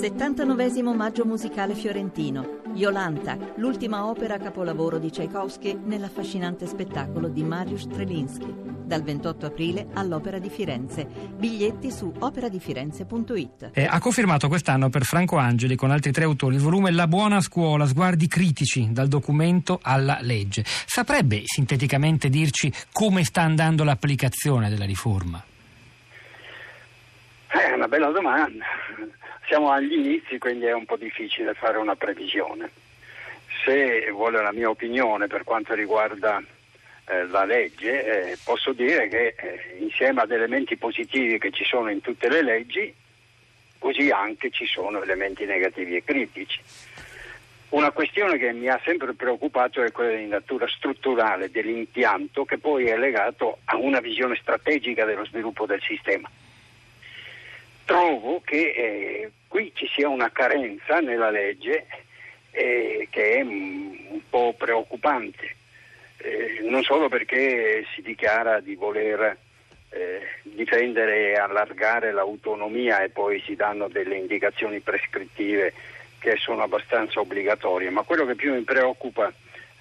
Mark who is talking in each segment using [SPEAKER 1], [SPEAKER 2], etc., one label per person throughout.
[SPEAKER 1] 79 Maggio musicale fiorentino. Iolanta, l'ultima opera capolavoro di Tchaikovsky nell'affascinante spettacolo di Mariusz Strelinski. Dal 28 aprile all'Opera di Firenze. Biglietti su operadifirenze.it.
[SPEAKER 2] Eh, ha confermato quest'anno per Franco Angeli con altri tre autori il volume La buona scuola, sguardi critici dal documento alla legge. Saprebbe sinteticamente dirci come sta andando l'applicazione della riforma?
[SPEAKER 3] Eh, è una bella domanda. Siamo agli inizi, quindi è un po' difficile fare una previsione. Se vuole la mia opinione per quanto riguarda eh, la legge, eh, posso dire che eh, insieme ad elementi positivi che ci sono in tutte le leggi, così anche ci sono elementi negativi e critici. Una questione che mi ha sempre preoccupato è quella di natura strutturale dell'impianto che poi è legato a una visione strategica dello sviluppo del sistema trovo che eh, qui ci sia una carenza nella legge eh, che è un po' preoccupante, eh, non solo perché si dichiara di voler eh, difendere e allargare l'autonomia e poi si danno delle indicazioni prescrittive che sono abbastanza obbligatorie, ma quello che più mi preoccupa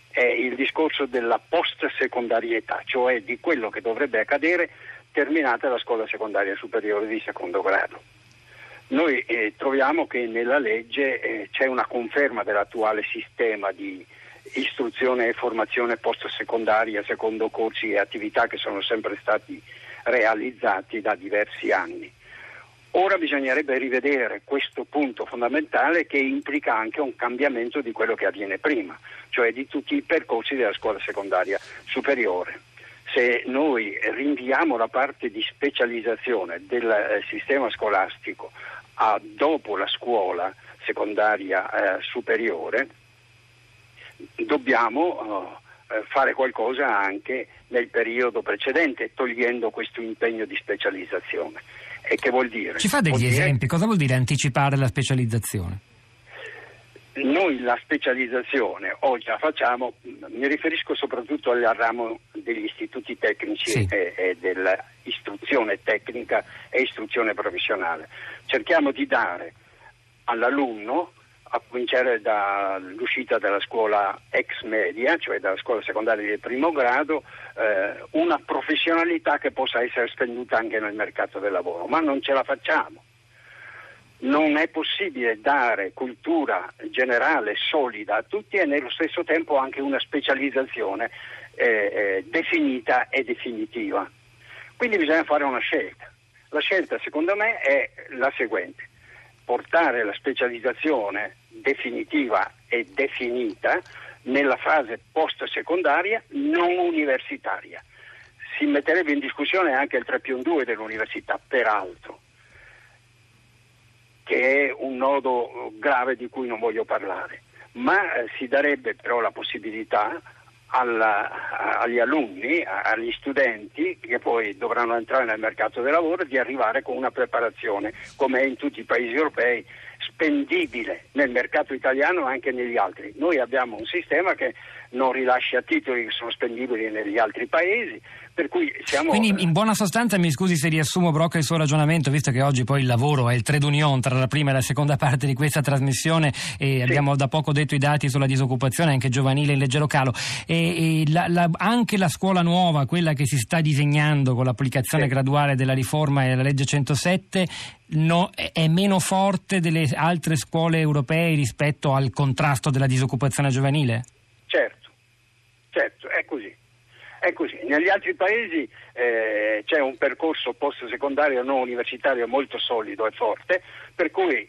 [SPEAKER 3] è il discorso della post-secondarietà, cioè di quello che dovrebbe accadere terminata la scuola secondaria superiore di secondo grado. Noi eh, troviamo che nella legge eh, c'è una conferma dell'attuale sistema di istruzione e formazione post-secondaria secondo corsi e attività che sono sempre stati realizzati da diversi anni. Ora bisognerebbe rivedere questo punto fondamentale che implica anche un cambiamento di quello che avviene prima, cioè di tutti i percorsi della scuola secondaria superiore se noi rinviamo la parte di specializzazione del eh, sistema scolastico a dopo la scuola secondaria eh, superiore, dobbiamo eh, fare qualcosa anche nel periodo precedente, togliendo questo impegno di specializzazione. E che vuol dire?
[SPEAKER 2] Ci fa degli
[SPEAKER 3] vuol
[SPEAKER 2] esempi?
[SPEAKER 3] Dire...
[SPEAKER 2] Cosa vuol dire anticipare la specializzazione?
[SPEAKER 3] Noi la specializzazione oggi la facciamo, mi riferisco soprattutto al ramo degli istituti tecnici sì. e, e dell'istruzione tecnica e istruzione professionale. Cerchiamo di dare all'alunno, a cominciare dall'uscita dalla scuola ex media, cioè dalla scuola secondaria di primo grado, eh, una professionalità che possa essere spenduta anche nel mercato del lavoro, ma non ce la facciamo non è possibile dare cultura generale solida a tutti e nello stesso tempo anche una specializzazione eh, eh, definita e definitiva. Quindi bisogna fare una scelta. La scelta secondo me è la seguente, portare la specializzazione definitiva e definita nella fase post-secondaria non universitaria. Si metterebbe in discussione anche il 3 più 2 dell'università, peraltro un nodo grave di cui non voglio parlare, ma eh, si darebbe però la possibilità alla, agli alunni, agli studenti che poi dovranno entrare nel mercato del lavoro di arrivare con una preparazione, come è in tutti i paesi europei, spendibile nel mercato italiano e anche negli altri. Noi abbiamo un sistema che non rilascia titoli che sono spendibili negli altri paesi, per cui siamo...
[SPEAKER 2] Quindi in buona sostanza mi scusi se riassumo Brocca il suo ragionamento, visto che oggi poi il lavoro è il trade union tra la prima e la seconda parte di questa trasmissione e sì. abbiamo da poco detto i dati sulla disoccupazione anche giovanile in leggero calo e, e la, la, anche la scuola nuova, quella che si sta disegnando con l'applicazione sì. graduale della riforma e della legge 107 no, è meno forte delle altre scuole europee rispetto al contrasto della disoccupazione giovanile?
[SPEAKER 3] Certo, certo, è così. È così. Negli altri paesi eh, c'è un percorso post-secondario non universitario molto solido e forte, per cui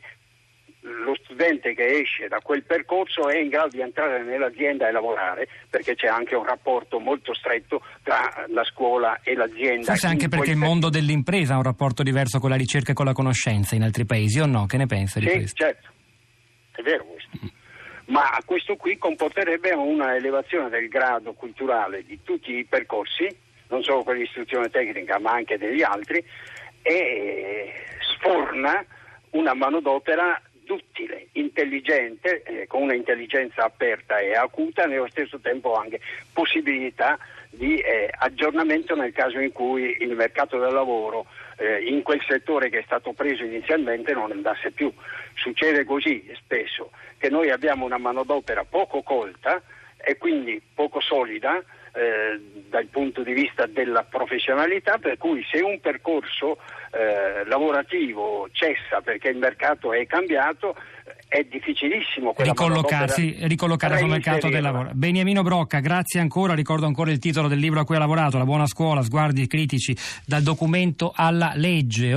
[SPEAKER 3] lo studente che esce da quel percorso è in grado di entrare nell'azienda e lavorare perché c'è anche un rapporto molto stretto tra la scuola e l'azienda.
[SPEAKER 2] Forse anche perché il mondo dell'impresa ha un rapporto diverso con la ricerca e con la conoscenza in altri paesi o no? Che ne pensa di
[SPEAKER 3] sì,
[SPEAKER 2] questo?
[SPEAKER 3] certo, è vero questo. Ma questo qui comporterebbe una elevazione del grado culturale di tutti i percorsi, non solo quelli di istruzione tecnica ma anche degli altri, e sforna una manodopera duttile, intelligente, eh, con un'intelligenza aperta e acuta, nello stesso tempo anche possibilità di eh, aggiornamento nel caso in cui il mercato del lavoro eh, in quel settore che è stato preso inizialmente non andasse più. Succede così spesso che noi abbiamo una manodopera poco colta e quindi poco solida eh, dal punto di vista della professionalità, per cui se un percorso eh, lavorativo cessa perché il mercato è cambiato, è difficilissimo
[SPEAKER 2] ricollocarsi, ricollocare sul mercato del lavoro. Beniamino Brocca, grazie ancora, ricordo ancora il titolo del libro a cui ha lavorato, La buona scuola, sguardi critici dal documento alla legge.